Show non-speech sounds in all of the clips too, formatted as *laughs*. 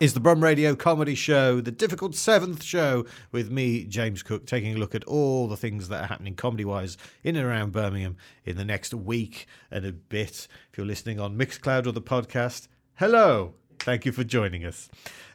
is the Brum Radio Comedy Show, the difficult seventh show with me, James Cook, taking a look at all the things that are happening comedy wise in and around Birmingham in the next week and a bit. If you're listening on Mixcloud or the podcast, hello. Thank you for joining us.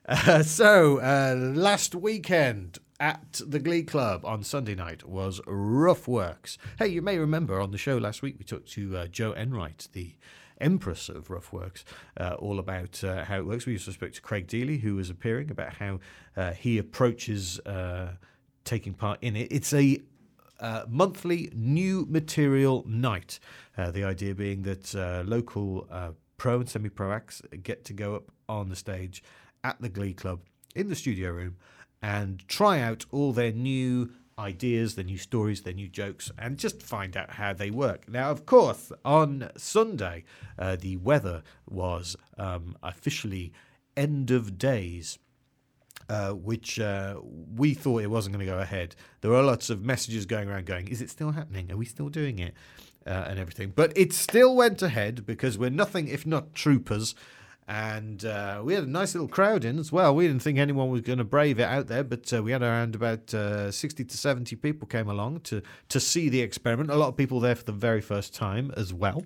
Uh, so, uh, last weekend at the Glee Club on Sunday night was Rough Works. Hey, you may remember on the show last week we talked to uh, Joe Enright, the Empress of Rough Works, uh, all about uh, how it works. We also spoke to Craig Deely, who was appearing, about how uh, he approaches uh, taking part in it. It's a uh, monthly new material night. Uh, the idea being that uh, local uh, pro and semi pro acts get to go up on the stage at the Glee Club in the studio room and try out all their new ideas, their new stories, their new jokes, and just find out how they work. Now, of course, on Sunday, uh, the weather was um, officially end of days. Uh, which uh, we thought it wasn't going to go ahead. There were lots of messages going around going, Is it still happening? Are we still doing it? Uh, and everything. But it still went ahead because we're nothing if not troopers. And uh, we had a nice little crowd in as well. We didn't think anyone was going to brave it out there, but uh, we had around about uh, 60 to 70 people came along to, to see the experiment. A lot of people there for the very first time as well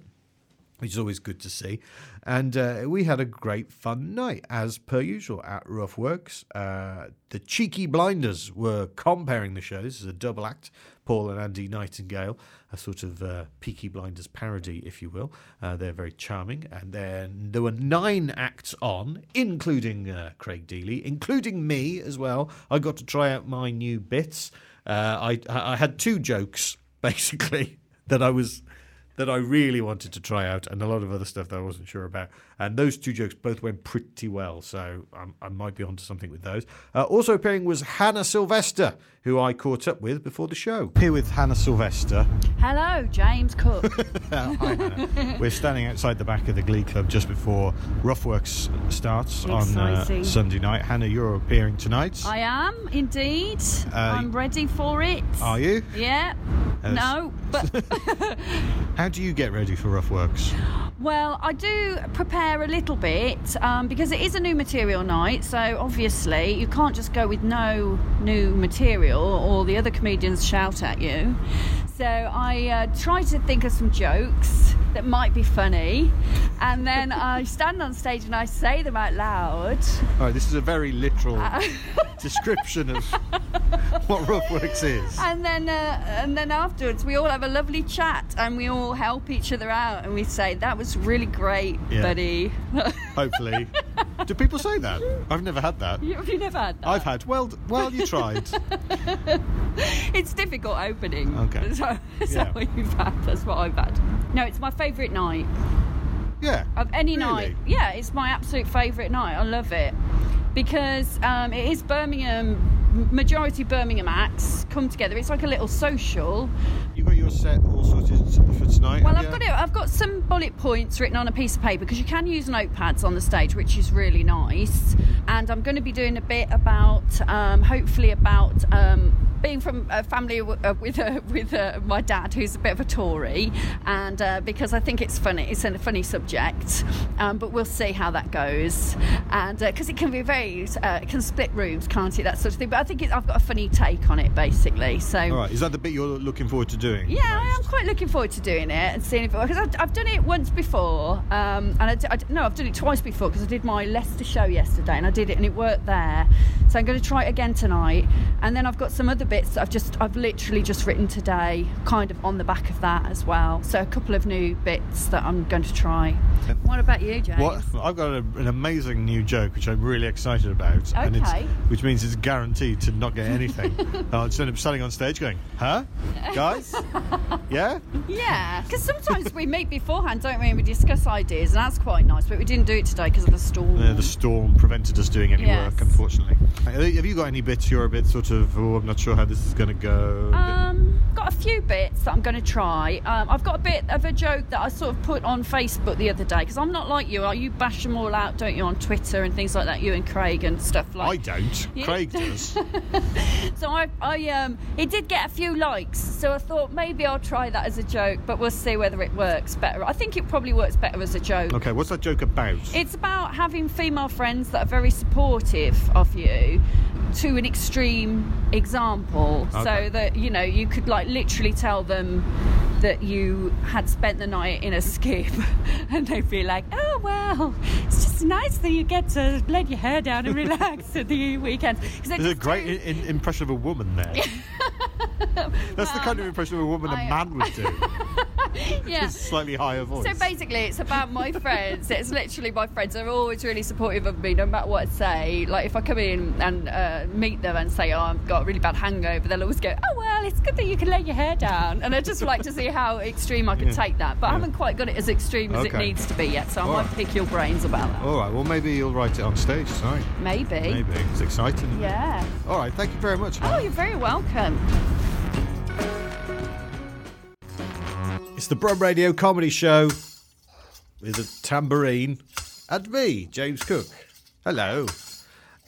which is always good to see. And uh, we had a great fun night, as per usual, at Rough Works. Uh, the Cheeky Blinders were comparing the shows. This is a double act. Paul and Andy Nightingale, a sort of uh, Peaky Blinders parody, if you will. Uh, they're very charming. And then there were nine acts on, including uh, Craig Deely, including me as well. I got to try out my new bits. Uh, I, I had two jokes, *laughs* basically, that I was that I really wanted to try out, and a lot of other stuff that I wasn't sure about. And those two jokes both went pretty well, so I'm, i might be onto something with those. Uh, also appearing was Hannah Sylvester, who I caught up with before the show. Here with Hannah Sylvester. Hello, James Cook. *laughs* Hi, Hannah. We're standing outside the back of the Glee Club just before Rough Works starts on uh, Sunday night. Hannah, you're appearing tonight. I am indeed. Uh, I'm ready for it. Are you? Yeah. No, but *laughs* How do you get ready for Rough Works? well, I do prepare a little bit um, because it is a new material night. So obviously, you can't just go with no new material, or the other comedians shout at you. So I uh, try to think of some jokes that might be funny, and then I *laughs* stand on stage and I say them out loud. All right, this is a very literal *laughs* description of what Rough Works is. And then, uh, and then afterwards, we all have a lovely chat, and we all help each other out, and we say that was really great, Yeah. buddy. *laughs* Hopefully. Do people say that? I've never had that. You- Have you never had that? I've had. Well, well, you tried. *laughs* It's difficult opening. Okay. *laughs* So, is Yeah. what you've had? That's what I've had. No, it's my favourite night Yeah. of any Really? night. Yeah, it's my absolute favourite night. I love it because um, it is Birmingham. Majority Birmingham acts come together. It's like a little social. You got your set all sorted for tonight. Well, I've you? got it. I've got some bullet points written on a piece of paper because you can use notepads on the stage, which is really nice. And I'm going to be doing a bit about, um, hopefully, about um, being from a family w- uh, with uh, *laughs* with uh, my dad, who's a bit of a Tory, and uh, because I think it's funny, it's a funny subject. Um, but we'll see how that goes, and because it can be very, uh, it can split rooms, can't it? That sort of thing. But I think it, I've got a funny take on it, basically. So. All right. Is that the bit you're looking forward to doing? Yeah, I am quite looking forward to doing it and seeing if because I've, I've done it once before, um, and I, d- I d- no, I've done it twice before because I did my Leicester show yesterday and I did it and it worked there. So I'm going to try it again tonight, and then I've got some other bits that I've just I've literally just written today, kind of on the back of that as well. So a couple of new bits that I'm going to try. What about you, James? What? I've got a, an amazing new joke which I'm really excited about, and it's, Okay. which means it's guaranteed to not get anything. *laughs* I'll just end up standing on stage going, "Huh, guys? Yeah? Yeah, because sometimes we meet beforehand, don't we? And we discuss ideas, and that's quite nice. But we didn't do it today because of the storm. Uh, the storm prevented us doing any Yes. work, unfortunately. Have you got any bits you're a bit sort of, oh, I'm not sure how this is going to go? Um, got a few bits that I'm going to try. Um, I've got a bit of a joke that I sort of put on Facebook the other day because I'm not like you. Are you bash them all out, don't you, on Twitter and things like that. You and Craig and stuff like. I don't. You- Craig *laughs* does. So I, I, um, it did get a few likes. So I thought maybe I'll try that as a joke, but we'll see whether it works better. I think it probably works better as a joke. Okay, what's that joke about? It's about having female friends that are very supportive of you to an extreme example. Okay. So that, you know, you could like literally tell them that you had spent the night in a skip *laughs* and they'd be like, oh, well, it's just nice that you get to let your hair down and relax at the weekend. There's a great too- in, impression of a woman there. *laughs* That's the kind of impression of a woman I- a man would do. *laughs* *laughs* yeah. Slightly higher voice. So basically, it's about my friends. It's literally my friends. They're always really supportive of me, no matter what I say. Like if I come in and uh, meet them and say, "Oh, I've got a really bad hangover," they'll always go, "Oh well, it's good that you can lay your hair down." And I just like to see how *laughs* extreme I can Yeah. take that. But I haven't quite got it as extreme as it needs to be yet. So I All might right. pick your brains about that. All right, well, maybe you'll write it on stage tonight. Maybe. Maybe. It's exciting. Yeah. All right, thank you very much. Oh, you're very welcome. It's the Brum Radio Comedy Show with a tambourine and me, James Cook. Hello.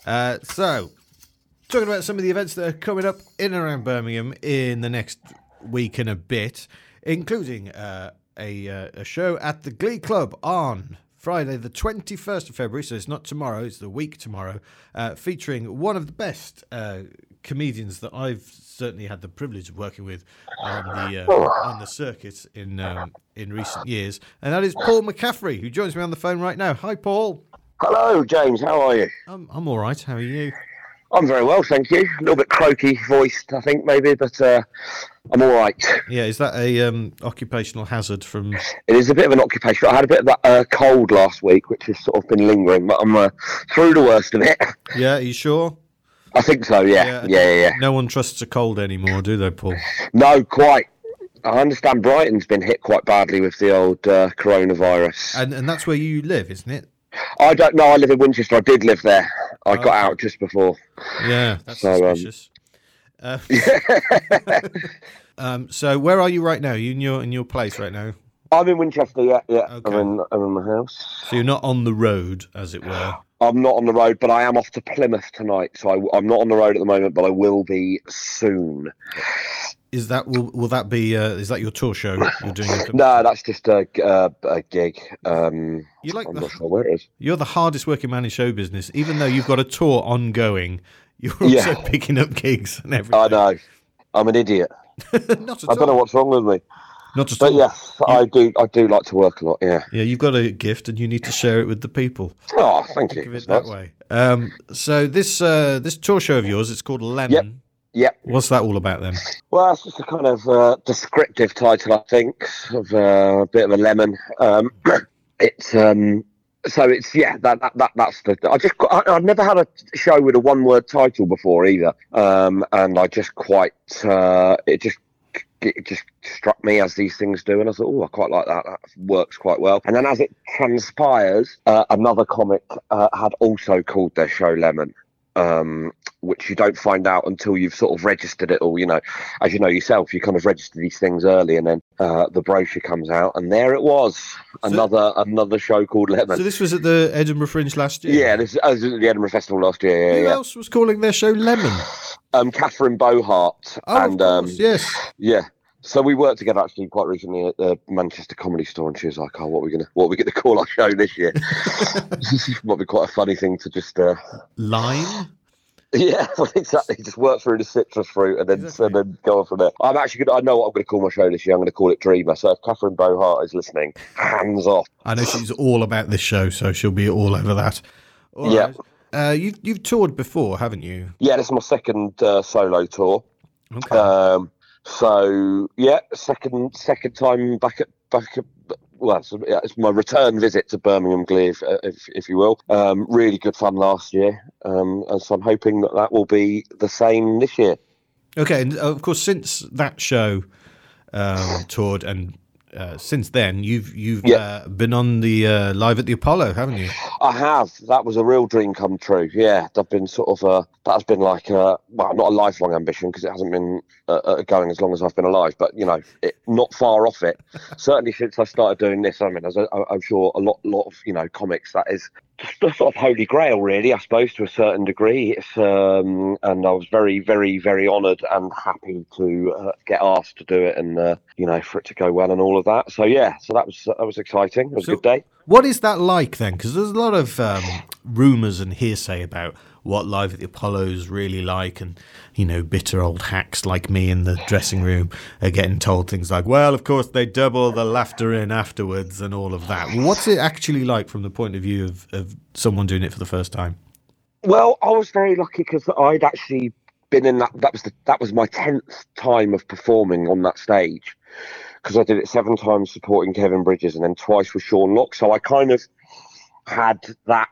Uh, so, talking about some of the events that are coming up in and around Birmingham in the next week and a bit, including uh, a, uh, a show at the Glee Club on Friday, the 21st of February. So, it's not tomorrow, it's the week tomorrow, uh, featuring one of the best uh, comedians that I've certainly had the privilege of working with on the uh, on the circuit in um, in recent years, and that is Paul McCaffrey, who joins me on the phone right now. Hi, Paul. Hello, James. How are you? I'm I'm all right. How are you? I'm very well, thank you. A little bit croaky voiced, I think, maybe, but uh, I'm all right. Yeah, is that a um, occupational hazard from? It is a bit of an occupation. I had a bit of that uh, cold last week, which has sort of been lingering, but I'm uh, through the worst of it. Yeah, are you sure? I think so. Yeah, yeah, yeah. yeah, No one trusts a cold anymore, do they, Paul? No, quite. I understand Brighton's been hit quite badly with the old uh, coronavirus. And and that's where you live, isn't it? I don't know. I live in Winchester. I did live there. I got out just before. Yeah, that's So, um, suspicious. Uh, *laughs* um, so where are you right now? you in your in your place right now? I'm in Winchester. Yeah, yeah. Okay. I'm in. I'm in my house. So you're not on the road, as it were. I'm not on the road, but I am off to Plymouth tonight. So I, am not on the road at the moment, but I will be soon. Is that will will that be? Uh, is that your tour show you're doing? in- *laughs* No, that's just a, uh, a gig. Um, You like I'm the not sure where it is. You're the hardest working man in show business, even though you've got a tour ongoing. You're also Yeah. *laughs* picking up gigs and everything. I know. I'm an idiot. *laughs* Not at all. I don't know what's wrong with me. Not at But all. yes, I do. I do like to work a lot. Yeah. Yeah, you've got a gift, and you need to share it with the people. Oh, thank you. Of it that nice. way. Um, so this uh, this tour show of yours, it's called Lemon. Yep. What's that all about then? Well, it's just a kind of uh, descriptive title, I think, of uh, a bit of a lemon. Um, *clears throat* it's um, so it's yeah, that, that, that that's the. I just I, I've never had a show with a one word title before either, um, and I just quite uh, it just it just struck me as these things do, and I thought, oh, I quite like that. That works quite well. And then as it transpires, uh, another comic uh, had also called their show Lemon. Um, which you don't find out until you've sort of registered it all. You know, as you know yourself, you kind of register these things early, and then uh, the brochure comes out, and there it was, another another show called Lemon. So this was at the Edinburgh Fringe last year. yeah, this was at the Edinburgh Festival last year. Who Yeah, yeah. else was calling their show Lemon? Um, Catherine Bohart Oh, and of um, yes. yeah. So we worked together actually quite recently at the Manchester Comedy Store, and she was like, "Oh, what are we gonna, what are we gonna *laughs* call our show this year?" *laughs* Might be quite a funny thing to just, uh, Lime. *laughs* yeah, well, exactly. Just work through the citrus fruit and then Exactly. and then go on from there. I'm actually gonna, I know what I'm going to call my show this year. I'm going to call it Dreamer. So if Catherine Bohart is listening, hands off. I know she's all about this show, so she'll be all over that. All Yeah. right. Uh, you've you've toured before, haven't you? Yeah, this is my second uh, solo tour. Okay. Um, so yeah, second second time back at back at well, it's, yeah, it's my return visit to Birmingham Glee, if, if, if you will. Um, really good fun last year, um, and so I'm hoping that that will be the same this year. Okay, and uh, of course, since that show um, toured, and uh, since then, you've you've Yeah. uh, been on the uh, live at the Apollo, haven't you? I have. That was a real dream come true. Yeah, I've been sort of uh, that has been like uh, well, not a lifelong ambition because it hasn't been going as long as I've been alive, but you know, it, not far off it. *laughs* Certainly since I started doing this, I mean, as I, I'm sure a lot, lot of you know comics that is the sort of holy grail, really, I suppose, to a certain degree. It's um, and I was very, very, very honoured and happy to uh, get asked to do it, and uh, you know, for it to go well and all of that. So yeah, so that was that was exciting. It was So- a good day. What is that like then? Because there's a lot of um, rumours and hearsay about what Live at the Apollo is really like, and you know, bitter old hacks like me in the dressing room are getting told things like, "Well, of course they double the laughter in afterwards," and all of that. What's it actually like from the point of view of, of someone doing it for the first time? Well, I was very lucky because I'd actually been in that. That was the, that was my tenth time of performing on that stage because I did it seven times supporting Kevin Bridges and then twice with Sean Lock. So I kind of had that.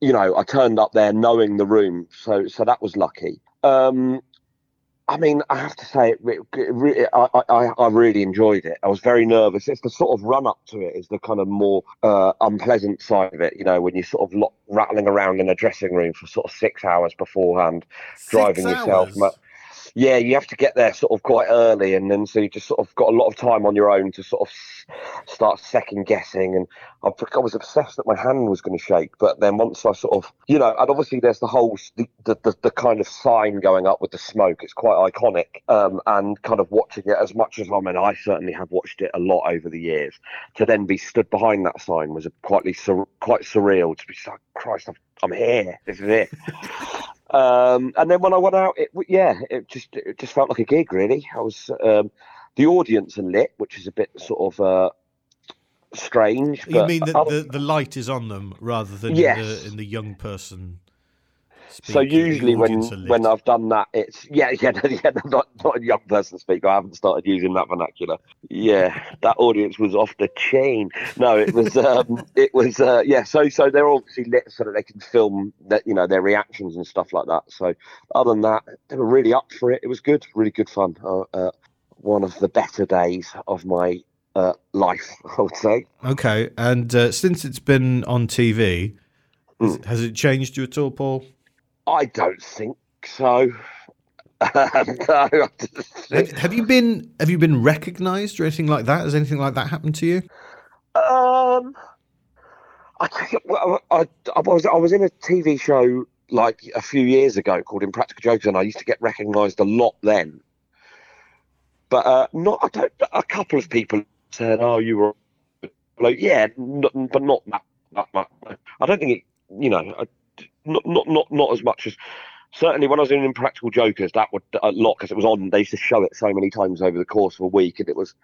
You know, I turned up there knowing the room, so so that was lucky. Um, I mean, I have to say, it, it, re- I, I, I really enjoyed it. I was very nervous. It's the sort of run up to it is the kind of more uh, unpleasant side of it. You know, when you're sort of lo- rattling around in a dressing room for sort of six hours beforehand, driving Six yourself. hours? mu- Yeah, you have to get there sort of quite early, and then so you just sort of got a lot of time on your own to sort of start second guessing. And I, I was obsessed that my hand was going to shake, but then once I sort of, you know, and obviously there's the whole the, the, the, the kind of sign going up with the smoke. It's quite iconic, um, and kind of watching it as much as I'm, mean, I certainly have watched it a lot over the years. To then be stood behind that sign was quite sur- quite surreal. To be like, Christ, I'm, I'm here. This is it. Um, and then when I went out, it yeah, it just it just felt like a gig. Really, I was um, the audience are lit, which is a bit sort of uh, strange. You mean that the, the light is on them rather than Yes. in, the, in the young person? So speak, usually when audience are lit? when I've done that, it's yeah *laughs* yeah yeah no, not not a young person speak. I haven't started using that vernacular. Yeah, that audience was off the chain. No, it was *laughs* um, it was uh, yeah. So so they're obviously lit so that they can film that you know their reactions and stuff like that. So other than that, they were really up for it. It was good, really good fun. Uh, uh, one of the better days of my uh, life, *laughs* I would say. Okay, and uh, since it's been on TV, has, Mm. has it changed you at all, Paul? I don't think so. *laughs* no, I just Have, think- have you been have you been recognised or anything like that? Has anything like that happened to you? Um, I I, I was I was in a TV show like a few years ago called Impractical Jokers, and I used to get recognised a lot then. But uh, not I don't. A couple of people said, "Oh, you were," like, yeah, not, but not that, that much. I don't think it. You know, I, not not not not as much as. Certainly, when I was in Impractical Jokers, that would a lot because it was on. They used to show it so many times over the course of a week, and it was,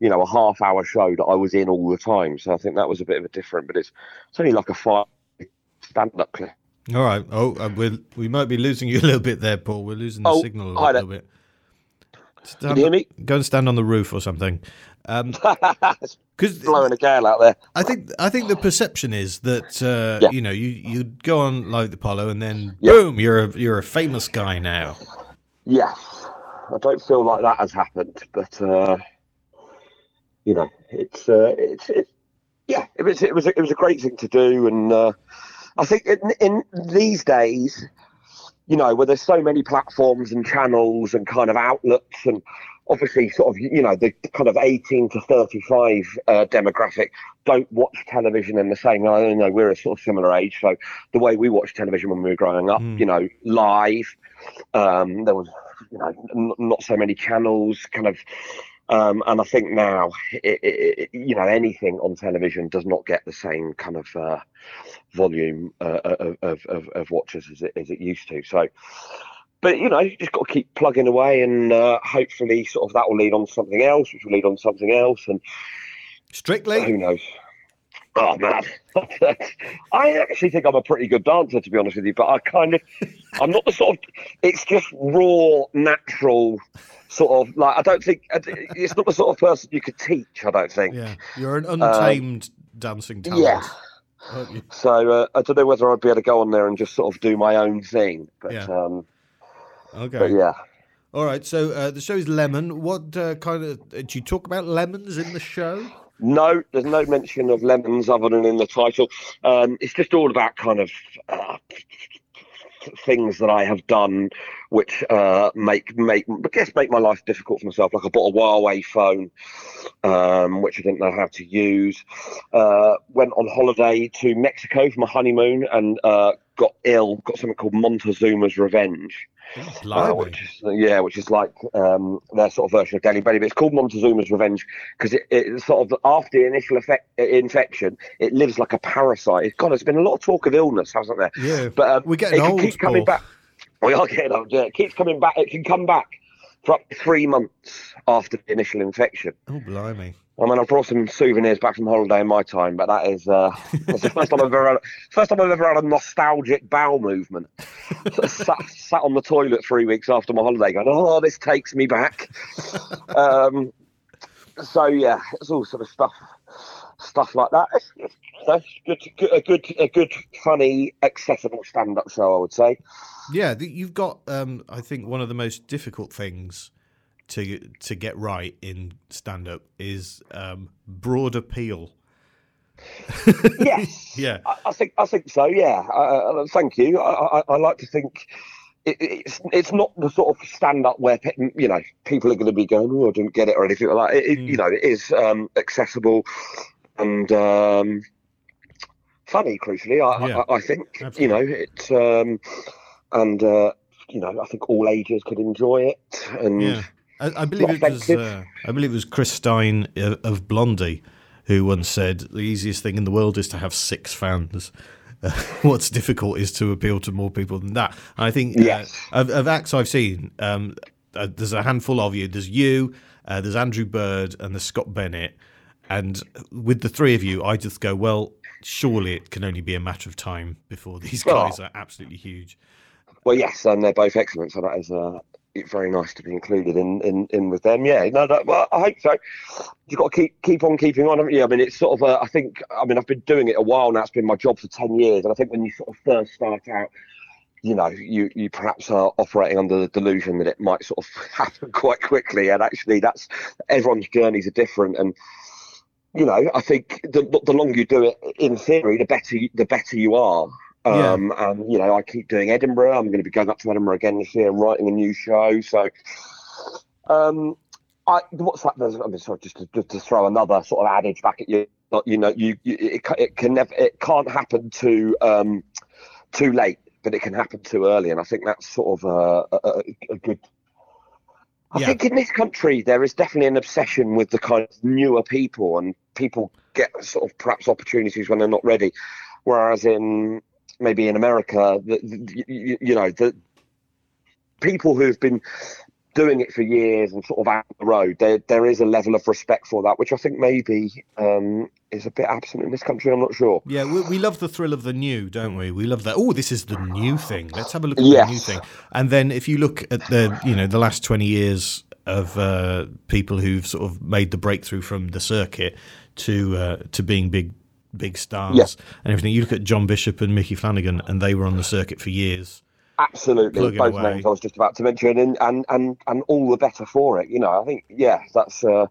you know, a half-hour show that I was in all the time. So I think that was a bit of a different. But it's it's only like a five stand-up clip. All right. Oh, uh, we we might be losing you a little bit there, Paul. We're losing the Oh, signal a little, there. bit. Can you hear me? Go and stand on the roof or something. Um *laughs* 'cause blowing a gale out there. I think I think the perception is that uh, Yeah. you know you you go on like the Apollo and then Yeah. boom you're a you're a famous guy now. Yes, I don't feel like that has happened, but uh, you know, it's uh, it's it, yeah, it was it was a, it was a great thing to do, and uh, I think in, in these days, you know, where there's so many platforms and channels and kind of outlets, and obviously sort of you know the kind of 18 to 35 uh, demographic don't watch television in the same. I don't know we're a sort of similar age, so the way we watched television when we were growing up, Mm. you know, live. Um, there was, you know, n- not so many channels, kind of, um, and I think now, it, it, you know, anything on television does not get the same kind of uh, volume uh, of, of, of, of watchers as it, as it used to. So, but you know, you just got to keep plugging away, and uh, hopefully, sort of that will lead on to something else, which will lead on to something else, and Strictly. who knows? Oh man, *laughs* I actually think I'm a pretty good dancer, to be honest with you. But I kind of, I'm not the sort of. It's just raw, natural, sort of like. I don't think it's not the sort of person you could teach. I don't think. Yeah, you're an untamed dancing talent. Um, Yeah. So uh, I don't know whether I'd be able to go on there and just sort of do my own thing. But Yeah. um, Okay. but yeah. All right. So uh, the is Lemon. What uh, kind of uh, do you talk about lemons in the show? No, there's no mention of lemons other than in the title. Um, it's just all about kind of uh, things that I have done, which uh, make make I guess make my life difficult for myself. Like I bought a Huawei phone, um, which I didn't know how to use. Uh, went on holiday to Mexico for my honeymoon and uh, got ill. Got something called Montezuma's Revenge. Uh, which is, yeah, which is like um, their sort of version of Delhi Belly, but it's called Montezuma's Revenge because it, it sort of after the initial effect, infection, it lives like a parasite. God, there's been a lot of talk of illness, hasn't there? Yeah, but um, we're getting it old. Keep coming back. We are getting old. Yeah, it keeps coming back. It can come back for up to three months after the initial infection. Oh, blimey. I mean, I brought some souvenirs back from holiday in my time, but that is uh, that's the first time I've ever had, first time I've ever had a nostalgic bowel movement. sat, sat on the toilet three weeks after my holiday, going, "Oh, this takes me back." um, so yeah, it's all sort of stuff, stuff like that. It's good, good, a good, a good, funny, accessible stand-up show, I would say. Yeah, you've got, um, I think, one of the most difficult things to to get right in stand up is um, broad appeal. yes. *laughs* yeah. I, I, think I think so. Yeah. Uh, thank you. I, I, I, like to think it, it's it's not the sort of stand up where you know people are going to be going, "Oh, I didn't get it" or anything like that. It, mm. You know, it is um, accessible and um, funny. Crucially, I, yeah. I, think Absolutely. you know it's um, and uh, you know I think all ages could enjoy it and. Yeah I, I believe it was. Uh, I believe it was Chris Stein of Blondie who once said the easiest thing in the world is to have six fans. *laughs* Uh, what's difficult is to appeal to more people than that. And I think uh, yes. uh, of, of, acts I've seen, um, uh, there's a handful of you. There's you, uh, there's Andrew Bird, and there's Scott Bennett. And with the three of you, I just go, well, surely it can only be a matter of time before these guys are absolutely huge. Well, yes, and they're both excellent. So that is very nice to be included in, in, in with them. Yeah, no, no, well, I hope so. You've got to keep keep on keeping on, haven't you? I mean, it's sort of, a, I think, I mean, I've been doing it a while now. It's been my job for 10 years. And I think when you sort of first start out, you know, you, you perhaps are operating under the delusion that it might sort of *laughs* happen quite quickly. And actually, that's everyone's journeys are different. And, you know, I think the, the longer you do it, in theory, the better the better you are. Um, yeah. And you know, I keep doing Edinburgh. I'm going to be going up to Edinburgh again this year and writing a new show. So, um, I what's that? There's, I mean, sorry, just to, just to throw another sort of adage back at you. You know, you, you it, it can never, it can't happen too um, too late, but it can happen too early. And I think that's sort of a, a, a good I yeah. think in this country there is definitely an obsession with the kind of newer people, and people get sort of perhaps opportunities when they're not ready. Whereas in maybe in America, the, the, you, you, know, the people who've been doing it for years and sort of out the road, there there is a level of respect for that, which I think maybe um, is a bit absent in this country. I'm not sure. Yeah, we, we love the thrill of the new, don't we? We love that. Oh, this is the new thing. Let's have a look at yes. the new thing. And then if you look at the you know the last twenty years of uh, people who've sort of made the breakthrough from the circuit to uh, to being big big stars yeah. and everything. You look at John Bishop and Micky Flanagan, and they were on the circuit for years. Absolutely, both away. names I was just about to mention, and, and and and all the better for it. You know, I think yeah, that's uh,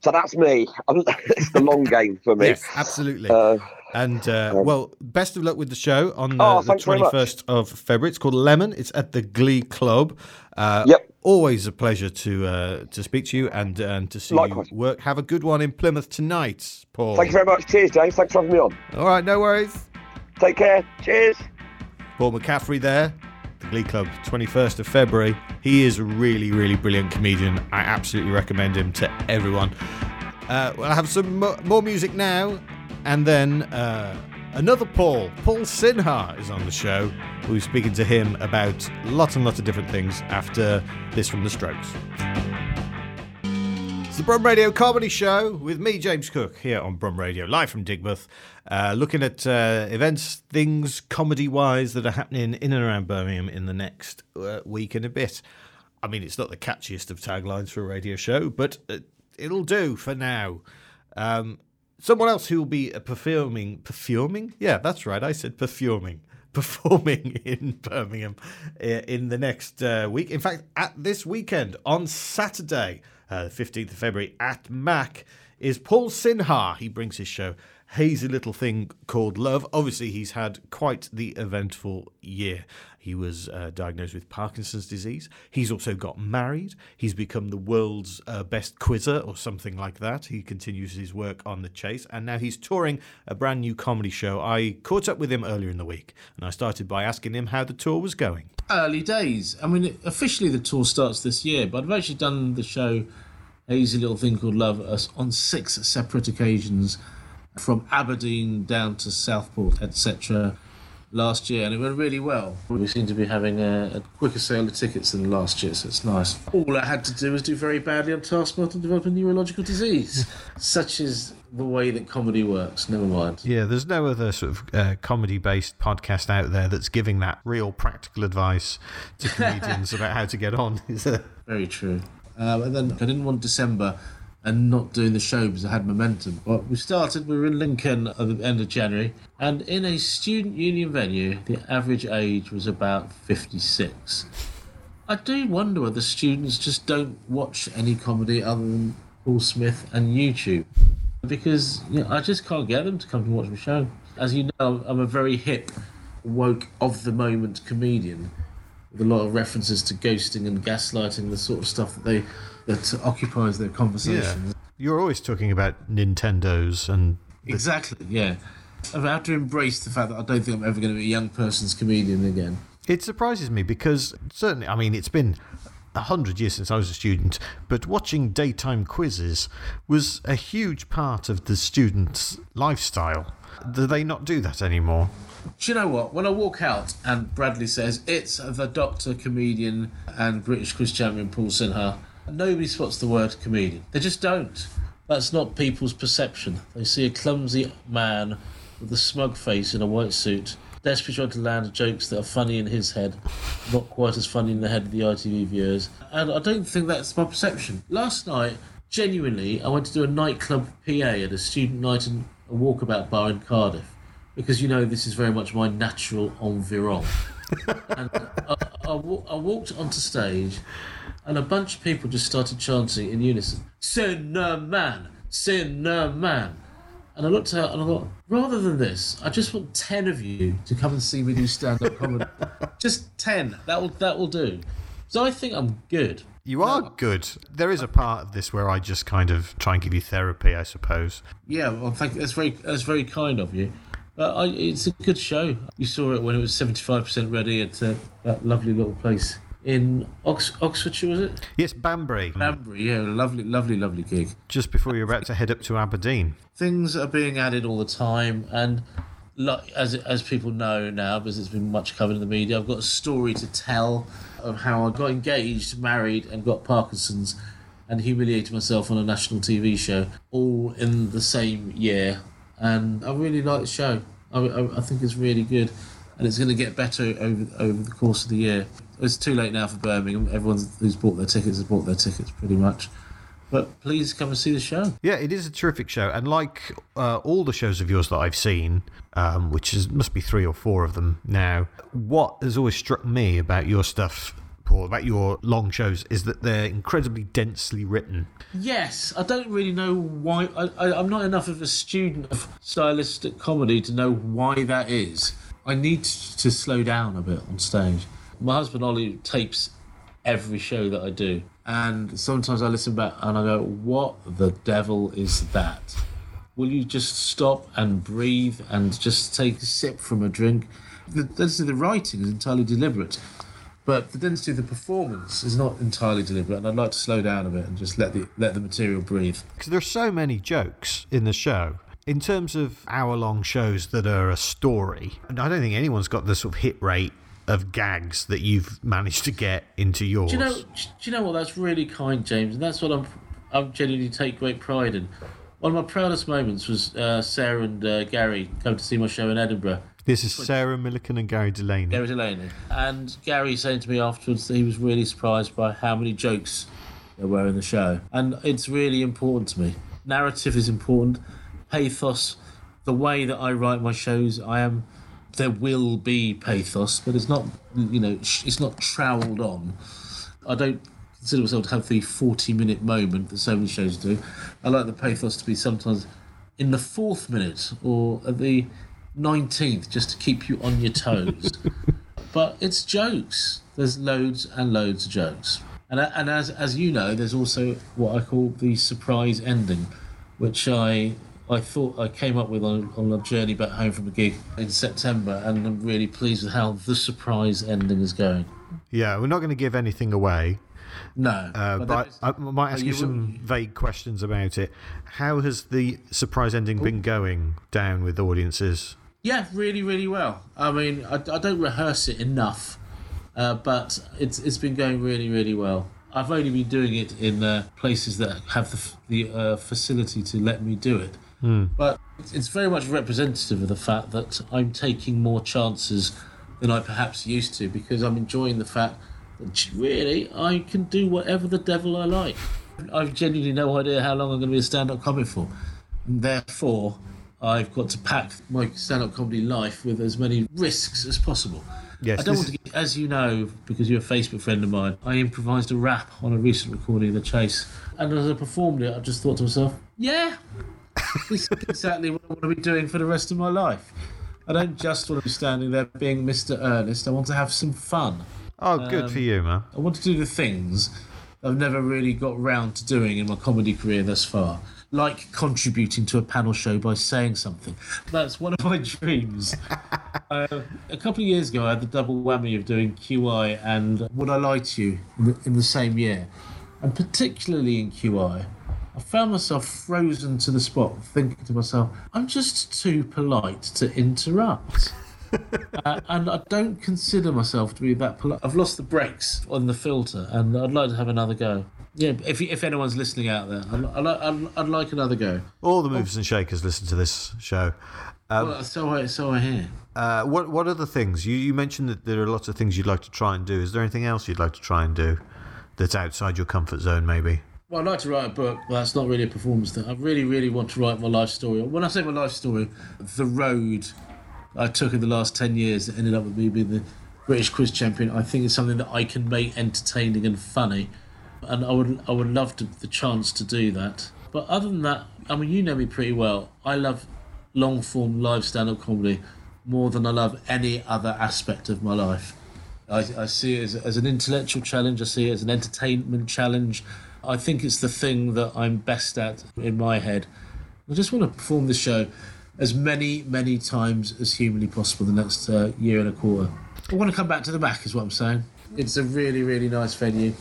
so that's me. *laughs* it's the long game for me. Yes, absolutely. Uh, and uh, um, well, best of luck with the show on uh, oh, the twenty first of February. It's called Lemon. It's at the Glee Club. Uh, yep. Always a pleasure to uh, to speak to you and and to see Likewise. you work. Have a good one in Plymouth tonight, Paul. Thank you very much. Cheers, James. Thanks for having me on. All right, no worries. Take care. Cheers. Paul McCaffrey there, the Glee Club, 21st of February. He is a really, really brilliant comedian. I absolutely recommend him to everyone. Uh, we'll have some more music now, and then uh, another Paul, Paul Sinha, is on the show. We'll be speaking to him about lots and lots of different things after this from the Strokes. It's the Brum Radio Comedy Show with me, James Cook, here on Brum Radio, live from Digbeth, uh, looking at uh, events, things, comedy wise, that are happening in and around Birmingham in the next uh, week and a bit. I mean, it's not the catchiest of taglines for a radio show, but uh, it'll do for now. Um, someone else who will be performing, performing? Yeah, that's right. I said performing, *laughs* performing in Birmingham in the next uh, week. In fact, at this weekend on Saturday, uh, the fifteenth of February at Mac is Paul Sinha. He brings his show hazy little thing called love. Obviously, he's had quite the eventful year. He was uh, diagnosed with Parkinson's disease. He's also got married. He's become the world's uh, best quizzer or something like that. He continues his work on The Chase, and now he's touring a brand new comedy show. I caught up with him earlier in the week, and I started by asking him how the tour was going. Early days. I mean, officially the tour starts this year, but I've actually done the show Hazy Little Thing Called Love on six separate occasions from Aberdeen down to Southport, etc last year, and it went really well. We seem to be having a, a, quicker sale of tickets than last year, so it's nice. All I had to do was do very badly on Taskmaster and develop a neurological disease. *laughs* Such is the way that comedy works. Never mind. Yeah, there's no other sort of uh, comedy-based podcast out there that's giving that real practical advice to *laughs* comedians about how to get on. Is there? Very true. Um, and then I didn't want December and not doing the show because I had momentum. But we started, we were in Lincoln at the end of January, and in a student union venue, the average age was about 56. I do wonder whether students just don't watch any comedy other than Paul Smith and YouTube. Because you know, I just can't get them to come to watch my show. As you know, I'm a very hip, woke, of the moment comedian with a lot of references to ghosting and gaslighting, the sort of stuff that they that occupies their conversations. Yeah. You're always talking about Nintendos and the... exactly, yeah. I've had to embrace the fact that I don't think I'm ever going to be a young person's comedian again. It surprises me because certainly, I mean, it's been a hundred years since I was a student, but watching daytime quizzes was a huge part of the student's lifestyle. Do they not do that anymore? Do you know what? When I walk out and Bradley says it's the doctor, comedian, and British quiz champion Paul Sinha, Nobody spots the word comedian. They just don't. That's not people's perception. They see a clumsy man with a smug face in a white suit, desperately trying to land jokes that are funny in his head, not quite as funny in the head of the ITV viewers. And I don't think that's my perception. Last night, genuinely, I went to do a nightclub PA at a student night and a walkabout bar in Cardiff because you know this is very much my natural environ. *laughs* and I, I, I walked onto stage and a bunch of people just started chanting in unison, Sinnerman, Man. And I looked out and I thought, rather than this, I just want 10 of you to come and see me do stand up comedy. *laughs* just 10. That will, that will do. So I think I'm good. You are no. good. There is a part of this where I just kind of try and give you therapy, I suppose. Yeah, well, thank you. That's very, that's very kind of you. Uh, I, it's a good show. You saw it when it was 75% ready at uh, that lovely little place in Ox- Oxfordshire, was it? Yes, Banbury. Banbury, yeah, lovely, lovely, lovely gig. Just before you're about to head up to Aberdeen. Things are being added all the time, and as as people know now, because it's been much covered in the media, I've got a story to tell of how I got engaged, married, and got Parkinson's, and humiliated myself on a national TV show, all in the same year. And I really like the show. I, I, I think it's really good, and it's going to get better over over the course of the year. It's too late now for Birmingham. Everyone who's bought their tickets has bought their tickets pretty much. But please come and see the show. Yeah, it is a terrific show. And like uh, all the shows of yours that I've seen, um, which is, must be three or four of them now, what has always struck me about your stuff Paul, about your long shows is that they're incredibly densely written. Yes, I don't really know why. I, am not enough of a student of stylistic comedy to know why that is. I need to slow down a bit on stage my husband Ollie tapes every show that I do, and sometimes I listen back and I go, "What the devil is that?" Will you just stop and breathe and just take a sip from a drink? The density of the writing is entirely deliberate, but the density of the performance is not entirely deliberate. And I'd like to slow down a bit and just let the let the material breathe. Because there's so many jokes in the show. In terms of hour long shows that are a story, I don't think anyone's got the sort of hit rate of gags that you've managed to get into yours. Do you know? Do you know what? That's really kind, James, and that's what I'm. I genuinely take great pride in. One of my proudest moments was uh, Sarah and uh, Gary come to see my show in Edinburgh. This is Sarah Millican and Gary Delaney. Gary Delaney. And Gary saying to me afterwards that he was really surprised by how many jokes there were in the show. And it's really important to me. Narrative is important. Pathos, the way that I write my shows, I am there will be pathos, but it's not, you know, it's not troweled on. I don't consider myself to have the 40 minute moment that so many shows do. I like the pathos to be sometimes in the fourth minute or at the 19th just to keep you on your toes. *laughs* but it's jokes. There's loads and loads of jokes. And, and as, as you know, there's also what I call the surprise ending, which I I thought I came up with on, on a journey back home from a gig in September, and I'm really pleased with how the surprise ending is going. Yeah, we're not going to give anything away, No, uh, but but is- I, I might ask you, you some vague questions about it. How has the surprise ending been going down with audiences? Yeah, really, really well. I mean, I, I don't rehearse it enough, uh, but it's it's been going really, really well. I've only been doing it in uh, places that have the, the uh, facility to let me do it. Hmm. But it's- it's very much representative of the fact that I'm taking more chances than I perhaps used to because I'm enjoying the fact that really I can do whatever the devil I like. I've genuinely no idea how long I'm going to be a stand-up comic for, and therefore I've got to pack my stand-up comedy life with as many risks as possible. Yes, I don't want to get, as you know, because you're a Facebook friend of mine, I improvised a rap on a recent recording of The Chase. And as I performed it, I just thought to myself, yeah, *laughs* this is exactly what I want to be doing for the rest of my life. I don't just want to be standing there being Mr. Ernest. I want to have some fun. Oh, good for you, man. I want to do the things I've never really got round to doing in my comedy career thus far. Like contributing to a panel show by saying something. That's one of my *laughs* dreams. uh, a couple of years ago, I had the double whammy of doing QI and Would I Lie to You in the, in the same year. And particularly in QI, I found myself frozen to the spot, thinking to myself, I'm just too polite to interrupt. *laughs* Uh, and I don't consider myself to be that polite. I've lost the brakes on the filter, and I'd like to have another go. Yeah, if if anyone's listening out there, I'd, I'd, like- I'd, I'd like another go. All the movers and shakers listen to this show. well, so I so I hear. Uh, what what other things? You you mentioned that there are lots of things you'd like to try and do. Is there anything else you'd like to try and do that's outside your comfort zone, maybe? Well, I'd like to write a book, but that's not really a performance thing. I really, really want to write my life story. When I say my life story, the road I took in the last 10 years that ended up with me being the British quiz champion, I think is something that I can make entertaining and funny. And I would, I would love to, the chance to do that. But other than that, I mean, you know me pretty well. I love long form live stand up comedy more than I love any other aspect of my life. I, I see it as, as an intellectual challenge. I see it as an entertainment challenge. I think it's the thing that I'm best at in my head. I just want to perform the show as many, many times as humanly possible the next uh, year and a quarter. I want to come back to the Mac, is what I'm saying. It's a really, really nice venue.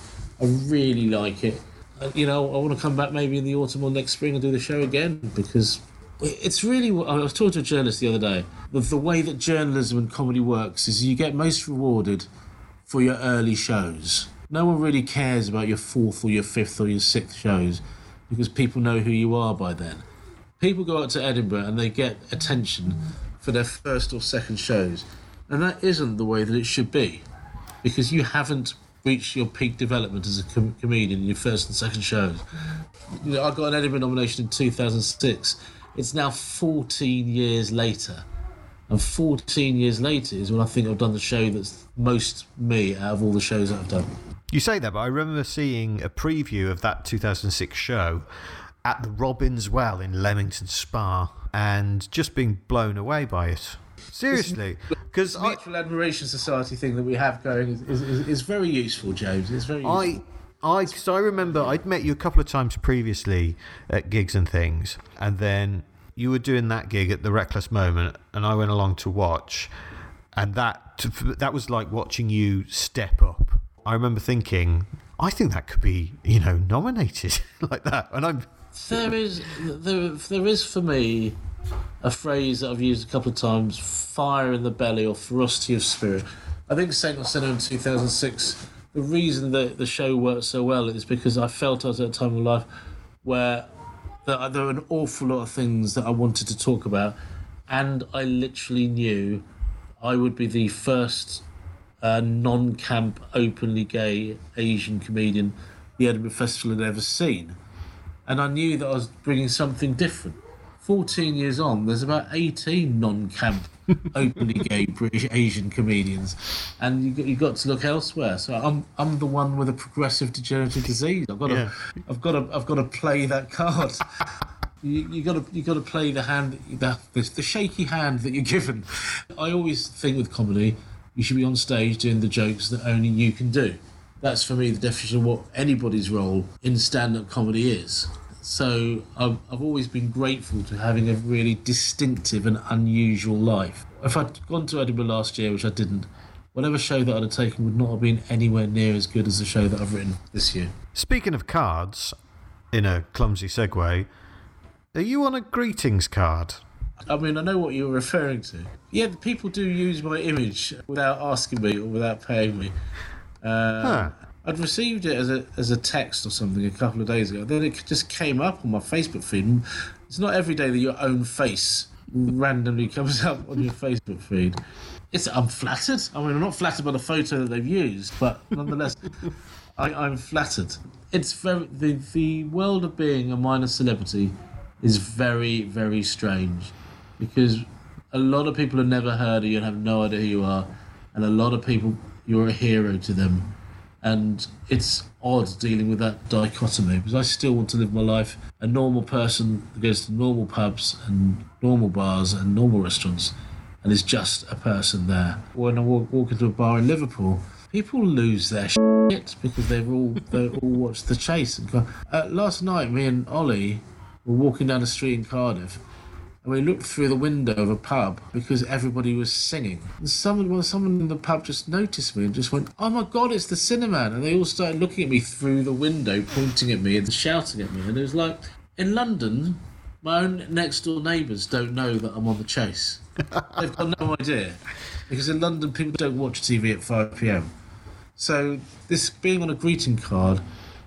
I really like it. Uh, you know, I want to come back maybe in the autumn or next spring and do the show again because it's really. I was talking to a journalist the other day. The way that journalism and comedy works is you get most rewarded for your early shows. No one really cares about your fourth or your fifth or your sixth shows because people know who you are by then. People go out to Edinburgh and they get attention for their first or second shows, and that isn't the way that it should be because you haven't reached your peak development as a com- comedian in your first and second shows. You know, I got an Edinburgh nomination in 2006. It's now 14 years later. And 14 years later is when I think I've done the show that's most me out of all the shows that I've done. You say that, but I remember seeing a preview of that 2006 show at the Robbins Well in Leamington Spa and just being blown away by it. Seriously, because I, Mutual Admiration Society thing that we have going is, is, is, is very useful, James. It's very useful. I, I, so I remember I'd met you a couple of times previously at gigs and things, and then you were doing that gig at the Reckless Moment, and I went along to watch, and that that was like watching you step up. I remember thinking, I think that could be, you know, nominated *laughs* like that, and I'm. There is there, there is for me a phrase that I've used a couple of times: fire in the belly or ferocity of spirit. I think Saint or Sinha in 2006. The reason that the show worked so well is because I felt I was at a time of life where there, there were an awful lot of things that I wanted to talk about, and I literally knew I would be the first uh, non-camp, openly gay Asian comedian the Edinburgh Festival had ever seen and I knew that I was bringing something different. 14 years on, there's about 18 non camp, *laughs* openly gay British Asian comedians, and you got, you got to look elsewhere. So I'm I'm the one with a progressive degenerative disease. I've got Yeah. to I've got to I've got to play that card. You, you gotta you gotta play the hand the, the the shaky hand that you're given. I always think with comedy, you should be on stage doing the jokes that only you can do. That's for me the definition of what anybody's role in stand-up comedy is. So I've, I've always been grateful to having a really distinctive and unusual life. If I'd gone to Edinburgh last year, which I didn't, whatever show that I'd have taken would not have been anywhere near as good as the show that I've written this year. Speaking of cards, in a clumsy segue, are you on a greetings card? I mean, I know what you're referring to. Yeah, people do use my image without asking me or without paying me. Uh, Huh. I'd received it as a as a text or something a couple of days ago. Then it just came up on my Facebook feed. It's not every day that your own face randomly *laughs* comes up on your Facebook feed. It's I'm flattered. I mean, I'm not flattered by the photo that they've used, but nonetheless, *laughs* I, I'm flattered. It's very the the world of being a minor celebrity is very very strange because a lot of people have never heard of you and have no idea who you are, and a lot of people you're a hero to them, and it's odd dealing with that dichotomy because I still want to live my life a normal person that goes to normal pubs and normal bars and normal restaurants, and is just a person there. When I walk, walk into a bar in Liverpool, people lose their shit because they've all they all watched the chase. And uh, last night, me and Ollie were walking down the street in Cardiff and we looked through the window of a pub because everybody was singing. And someone, well, someone in the pub just noticed me and just went, "Oh my God, it's the Sinnerman!" And they all started looking at me through the window, pointing at me and shouting at me. And it was like, in London, my own next door neighbours don't know that I'm on the chase. *laughs* They've got no idea because in London people don't watch TV at 5 p.m. So this being on a greeting card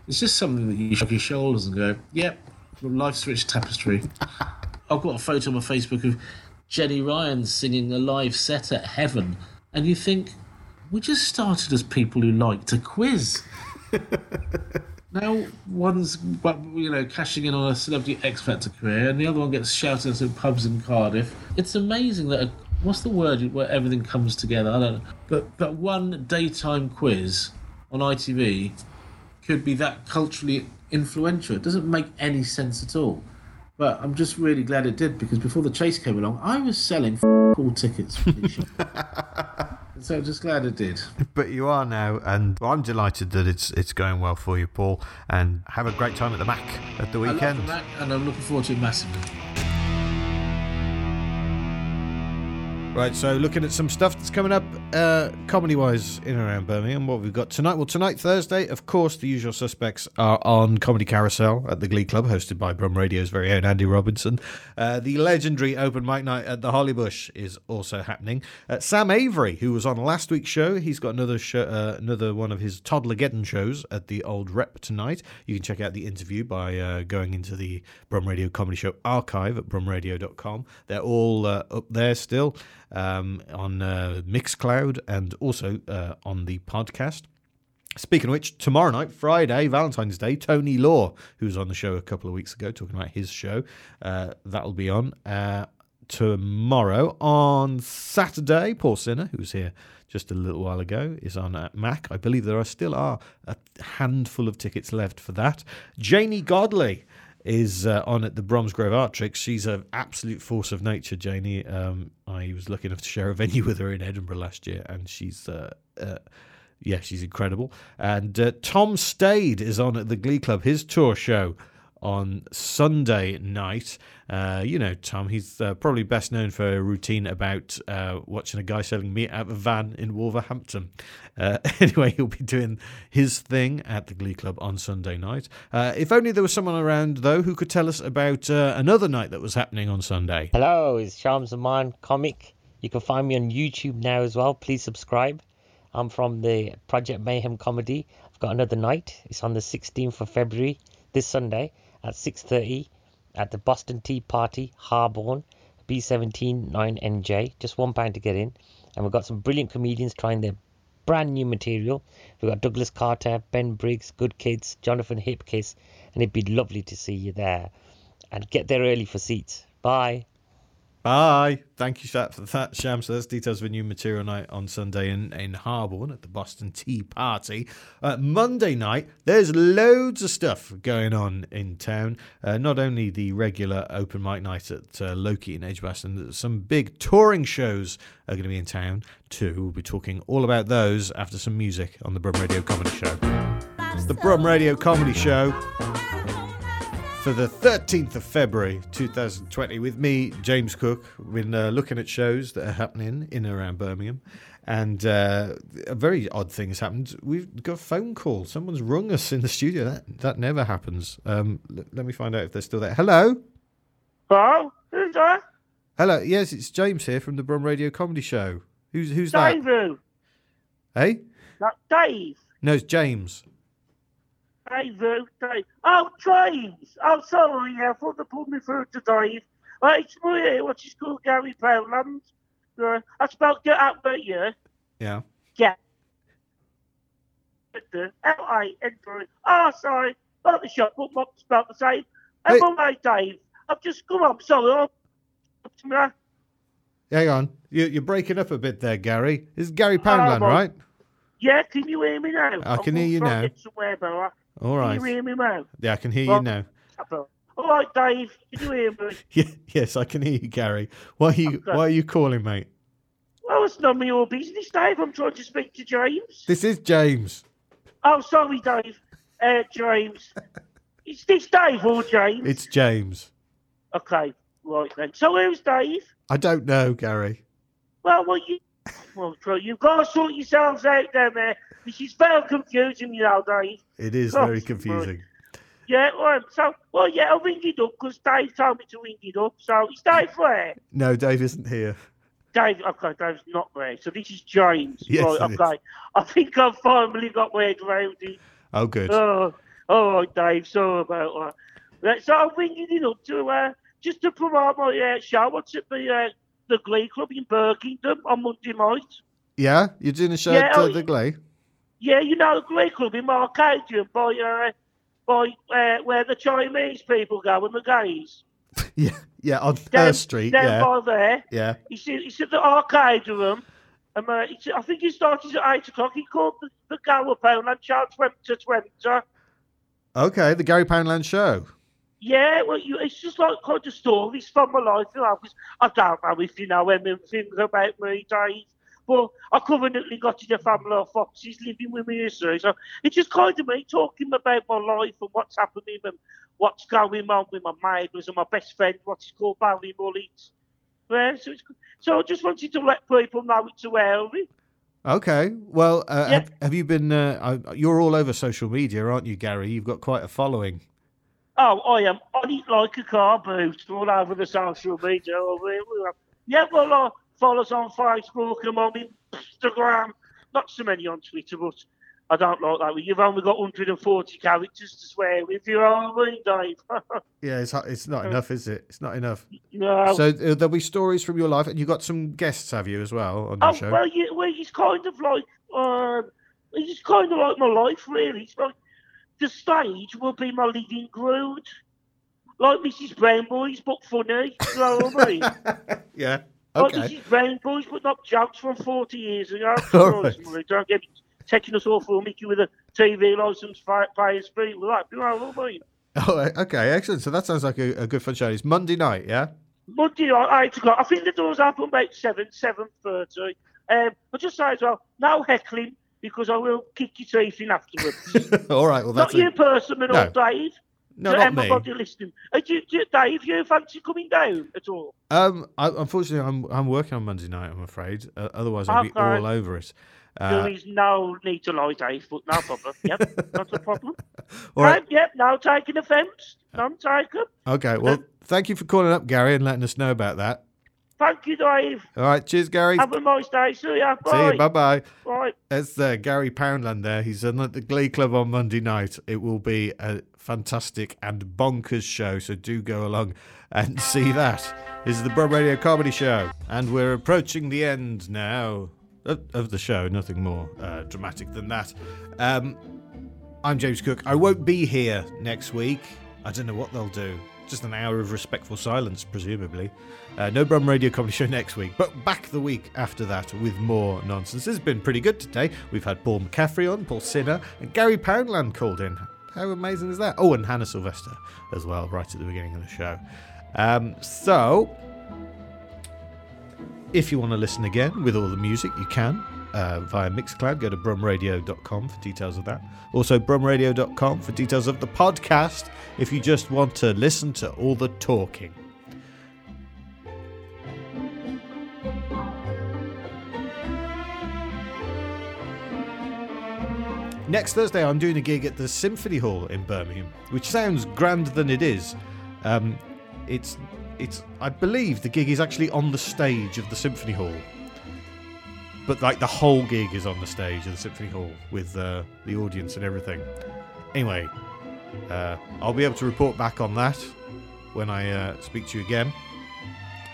is just something that you shrug your shoulders and go, "Yep, life's rich tapestry." *laughs* I've got a photo on my Facebook of Jenny Ryan singing a live set at Heaven, and you think we just started as people who like to quiz. *laughs* now one's you know cashing in on a celebrity X Factor career, and the other one gets shouted at in pubs in Cardiff. It's amazing that a, what's the word where everything comes together? I don't know, but but one daytime quiz on ITV could be that culturally influential. It doesn't make any sense at all. But I'm just really glad it did because before the chase came along, I was selling all tickets for these shows. *laughs* so I'm just glad it did. But you are now, and I'm delighted that it's it's going well for you, Paul. And have a great time at the Mac at the weekend. the Mac, and I'm looking forward to it massively. Right, so looking at some stuff that's coming up uh, comedy wise in and around Birmingham. What we've got tonight? Well, tonight, Thursday, of course, the usual suspects are on Comedy Carousel at the Glee Club, hosted by Brum Radio's very own Andy Robinson. Uh, the legendary open mic night at the Hollybush is also happening. Uh, Sam Avery, who was on last week's show, he's got another show, uh, another one of his Toddlergeddon shows at the Old Rep tonight. You can check out the interview by uh, going into the Brum Radio Comedy Show archive at brumradio.com. They're all uh, up there still um, on uh, Mixcloud and also uh, on the podcast. Speaking of which, tomorrow night, Friday, Valentine's Day, Tony Law, who was on the show a couple of weeks ago talking about his show, uh, that'll be on. Uh, tomorrow, on Saturday, Paul Sinha, who was here just a little while ago, is on at Mac. I believe there are still are a handful of tickets left for that. Janey Godley is uh, on at the Bromsgrove Artrix. She's an absolute force of nature, Janey. Um, I was lucky enough to share a *laughs* venue with her in Edinburgh last year, and she's. Uh, uh, yeah, she's incredible. And uh, Tom Stade is on at the Glee Club, his tour show on Sunday night. Uh, you know, Tom, he's uh, probably best known for a routine about uh, watching a guy selling meat out of a van in Wolverhampton. Uh, *laughs* anyway, he'll be doing his thing at the Glee Club on Sunday night. Uh, if only there was someone around, though, who could tell us about uh, another night that was happening on Sunday. Hello, it's Shams Aman Comic. You can find me on YouTube now as well. Please subscribe. I'm from the Project Mayhem Comedy. I've got another night. It's on the 16th of February, this Sunday at 6:30 at the Boston Tea Party, Harborne, B17 9NJ. Just one pound to get in. And we've got some brilliant comedians trying their brand new material. We've got Douglas Carter, Ben Briggs, Good Kids, Jonathan Hipkiss, and it'd be lovely to see you there. And get there early for seats. Bye. Bye. Thank you that, for that, Sham. So that's details of a new material night on Sunday in, in Harborne at the Boston Tea Party. Uh, Monday night, there's loads of stuff going on in town. Uh, not only the regular open mic night at uh, Loki in Edgbaston, some big touring shows are going to be in town too. We'll be talking all about those after some music on the Brum Radio Comedy Show. It's the Brum Radio Comedy Show for the 13th of February 2020 with me, James Cook. We've been uh, looking at shows that are happening in and around Birmingham. And uh, a very odd thing has happened. We've got a phone call. Someone's rung us in the studio. That that never happens. Um, l- let me find out if they're still there. Hello? Hello? Who's that? Hello. Yes, it's James here from the Brum Radio Comedy Show. Who's who's that? Dave who? Hey? That Dave. No, it's James. Dave who? Dave. Oh, James. Oh, sorry. I thought they pulled me through to Dave. Uh, it's me, what's his called, Gary Poundland. Uh, I spelled get out but yeah. Yeah. Get. L-I-N-D. Oh, sorry. Not the shot, but not spelled the same. Hey. Hey. my Dave. I've just come up, sorry. I'm up to me. Hang on. You, you're breaking up a bit there, Gary. This is Gary Poundland, well- right? Yeah, can you hear me now? I can I'm hear you now. Somewhere. All right. Can you hear me now? Yeah, I can hear you now. All right, Dave. Can you hear me? *laughs* Yeah, yes, I can hear you, Gary. Why are you. Why are you calling, mate? Well, it's none of your business, Dave. I'm trying to speak to James. This is James. Oh, sorry, Dave. Uh, James. *laughs* Is this Dave or James? It's James. Okay, right then. So who's Dave? I don't know, Gary. Well, well, you. Well, you've got to sort yourselves out down there. This is very confusing, you know, Dave. It is Oh, very confusing. Yeah, well, so, well, yeah, I'll ring it up because Dave told me to ring it up. So, is Dave there? No, Dave isn't here. Dave, okay, Dave's not there. So this is James. Yes, right, it is. okay. I think I've finally got my head around it. Oh, good. Oh, all right, Dave. Sorry about that. Right, so I'm ringing it up to uh, just to promote my uh, show. What's at the uh, the Glee Club in Birkingham on Monday night? Yeah, you're doing a show Yeah, at uh, oh, the Glay. Yeah, you know the Glee Club in Marcadian by uh, by uh, where the Chinese people go and the gays. *laughs* Yeah, yeah, on Down, First Street. down Yeah, by there. yeah. It's, it's at the arcade room. Um, uh, it's, I think he started at eight o'clock. He called the, the Gower Pound and charged twenty to twenty. Okay, the Gary Poundland show. Yeah, well, you, it's just like kind of stories from my life, you know, 'cause I don't know if you know anything about me, Dave, but I currently got in a family of foxes living with me, so it's just kind of me talking about my life and what's happening and what's going on with my neighbours and my best friend, what's called Barry Mullet. Yeah, so, so I just wanted to let people know it's of. Okay, well, uh, Yeah. have, have you been? Uh, uh, you're all over social media, aren't you, Gary? You've got quite a following. Oh, I am on it like a car boot all over the social media. We- we are- Yeah, well, uh, follow us on Facebook, I'm on Instagram. Not so many on Twitter, but I don't like that. You've only got 140 characters to swear with. You know what I mean, Dave? *laughs* Yeah, it's it's not enough, is it? It's not enough. no. So uh, there'll be stories from your life, and you've got some guests, have you, as well on your oh, show? well, you, well, it's kind of like, it's kind of like my life, really. It's like the stage will be my living ground. Like Mrs. Brown Boys, but funny. You know what I mean? *laughs* yeah. Okay. this is Brown Boys, but not jokes from 40 years ago. *laughs* All right. Don't get me taking us all for a Mickey with a TV pay pay speed with that. You know what I mean? Oh, okay, excellent. So that sounds like a, a good fun show. It's Monday night, yeah. Monday night, 8 o'clock. I think the doors open about 7, 7.30. Um, but just say as well, no heckling, because I will kick your teeth in afterwards. *laughs* All right. Well, that's not you a, personally, No. Dave. no, not me. everybody listening. Uh, do, do, Dave, you fancy coming down at all? Um, I, unfortunately, I'm I'm working on Monday night. I'm afraid. Uh, otherwise, I'd be all over it. Uh, there is no need to lie, Dave, but no problem. Yep, *laughs* not a problem. all right. Right, yep, no taking offence. None taken. Okay. Well, thank you for calling up, Gary, and letting us know about that. Thank you, Dave. All right. Cheers, Gary. Have a nice day. See ya. See you. Bye bye. Bye. That's uh, Gary Poundland there. He's on at the Glee Club on Monday night. It will be a fantastic and bonkers show, so do go along and *laughs* see that. This is the Brum Radio Comedy Show, and we're approaching the end now of, of the show. Nothing more uh, dramatic than that. Um, I'm James Cook. I won't be here next week. I don't know what they'll do. Just an hour of respectful silence, presumably. Uh, no Brum Radio Comedy Show next week, but back the week after that with more nonsense. Has been pretty good today. We've had Paul McCaffrey on, Paul Sinha, and Gary Poundland called in. How amazing is that? Oh, and Hannah Sylvester as well, right at the beginning of the show. Um, so, if you want to listen again with all the music, you can uh, via Mixcloud. Go to brumradio.com for details of that. Also, brumradio.com for details of the podcast if you just want to listen to all the talking. Next Thursday, I'm doing a gig at the Symphony Hall in Birmingham, which sounds grander than it is. Um, it's, it's. I believe the gig is actually on the stage of the Symphony Hall, but like the whole gig is on the stage of the Symphony Hall with uh, the audience and everything. Anyway, uh, I'll be able to report back on that when I uh, speak to you again.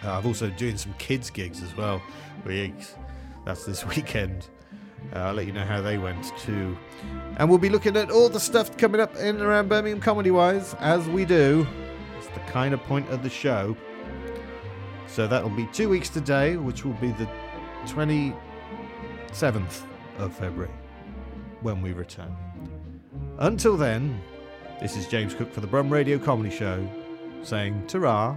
Uh, I'm also doing some kids gigs as well. That's this *laughs* weekend. Uh, I'll let you know how they went too. And we'll be looking at all the stuff coming up in and around Birmingham comedy wise, as we do. It's the kind of point of the show. So that'll be two weeks today, which will be the 27th of February when we return. Until then, this is James Cook for the Brum Radio Comedy Show saying ta